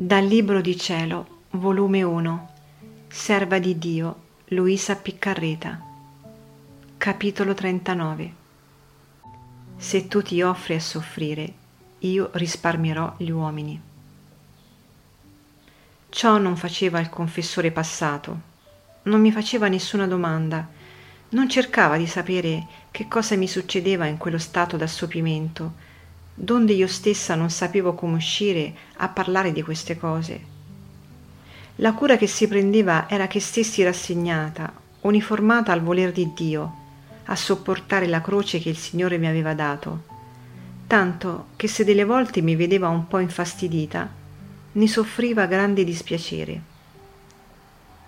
Dal Libro di Cielo, volume 1, Serva di Dio, Luisa Piccarreta. Capitolo 39. Se tu ti offri a soffrire, io risparmierò gli uomini. Ciò non faceva il confessore passato, non mi faceva nessuna domanda, non cercava di sapere che cosa mi succedeva in quello stato d'assopimento donde io stessa non sapevo come uscire a parlare di queste cose. La cura che si prendeva era che stessi rassegnata, uniformata al voler di Dio, a sopportare la croce che il Signore mi aveva dato, tanto che se delle volte mi vedeva un po' infastidita, ne soffriva grande dispiacere.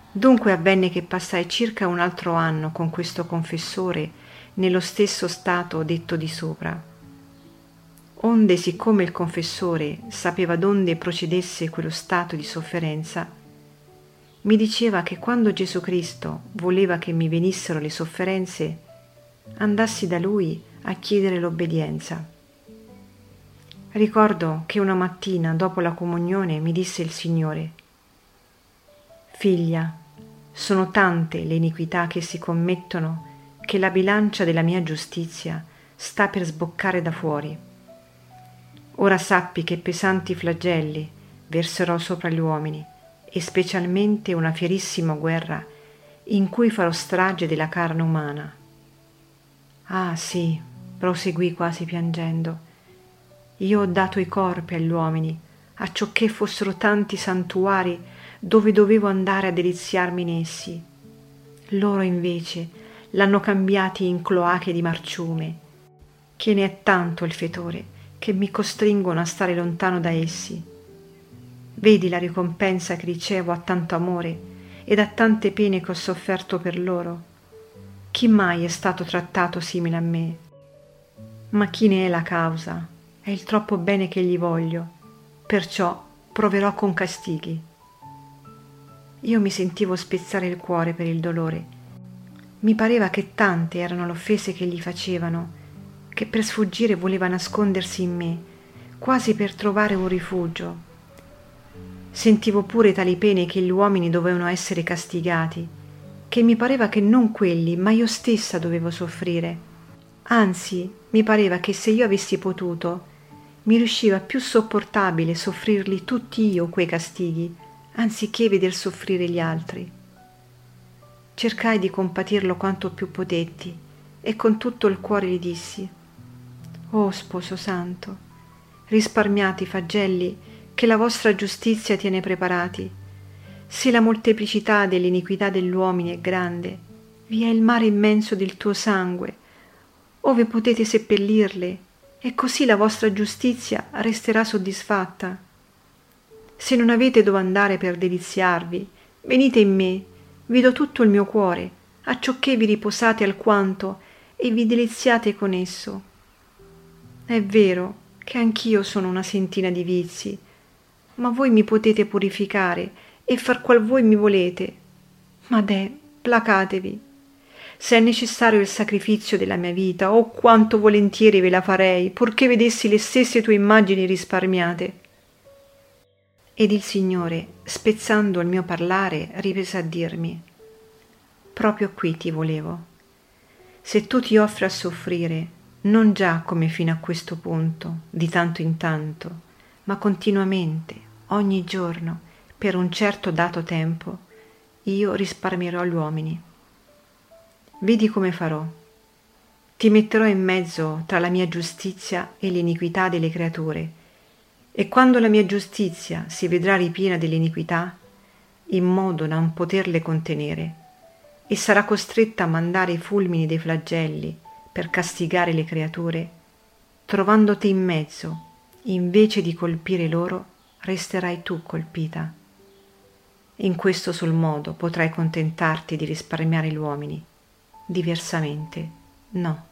Dunque avvenne che passai circa un altro anno con questo confessore nello stesso stato detto di sopra onde siccome il confessore sapeva donde procedesse quello stato di sofferenza, mi diceva che quando Gesù Cristo voleva che mi venissero le sofferenze, andassi da lui a chiedere l'obbedienza. Ricordo che una mattina dopo la comunione mi disse il Signore, Figlia, sono tante le iniquità che si commettono che la bilancia della mia giustizia sta per sboccare da fuori Ora sappi che pesanti flagelli verserò sopra gli uomini e specialmente una fierissima guerra in cui farò strage della carne umana. Ah sì, proseguì quasi piangendo, io ho dato i corpi agli uomini, acciò che fossero tanti santuari dove dovevo andare a deliziarmi in essi. Loro invece l'hanno cambiati in cloache di marciume, che ne è tanto il fetore che mi costringono a stare lontano da essi. Vedi la ricompensa che ricevo a tanto amore ed a tante pene che ho sofferto per loro. Chi mai è stato trattato simile a me? Ma chi ne è la causa? È il troppo bene che gli voglio, perciò proverò con castighi. Io mi sentivo spezzare il cuore per il dolore. Mi pareva che tante erano le offese che gli facevano che per sfuggire voleva nascondersi in me, quasi per trovare un rifugio. Sentivo pure tali pene che gli uomini dovevano essere castigati, che mi pareva che non quelli, ma io stessa dovevo soffrire. Anzi, mi pareva che se io avessi potuto, mi riusciva più sopportabile soffrirli tutti io quei castighi, anziché veder soffrire gli altri. Cercai di compatirlo quanto più potetti e con tutto il cuore gli dissi Oh sposo santo, risparmiate i fagelli che la vostra giustizia tiene preparati. Se la molteplicità dell'iniquità degli uomini è grande, vi è il mare immenso del tuo sangue, ove potete seppellirle, e così la vostra giustizia resterà soddisfatta. Se non avete dove andare per deliziarvi, venite in me, vi do tutto il mio cuore, acciò che vi riposate alquanto e vi deliziate con esso è vero che anch'io sono una sentina di vizi, ma voi mi potete purificare e far qual voi mi volete. Ma deh, placatevi. Se è necessario il sacrificio della mia vita, oh quanto volentieri ve la farei, purché vedessi le stesse tue immagini risparmiate. Ed il Signore, spezzando il mio parlare, riprese a dirmi, proprio qui ti volevo. Se tu ti offri a soffrire, non già come fino a questo punto, di tanto in tanto, ma continuamente, ogni giorno, per un certo dato tempo, io risparmierò gli uomini. Vedi come farò. Ti metterò in mezzo tra la mia giustizia e l'iniquità delle creature, e quando la mia giustizia si vedrà ripiena dell'iniquità, in modo da non poterle contenere, e sarà costretta a mandare i fulmini dei flagelli per castigare le creature, trovandoti in mezzo, invece di colpire loro, resterai tu colpita. In questo sul modo potrai contentarti di risparmiare gli uomini, diversamente no.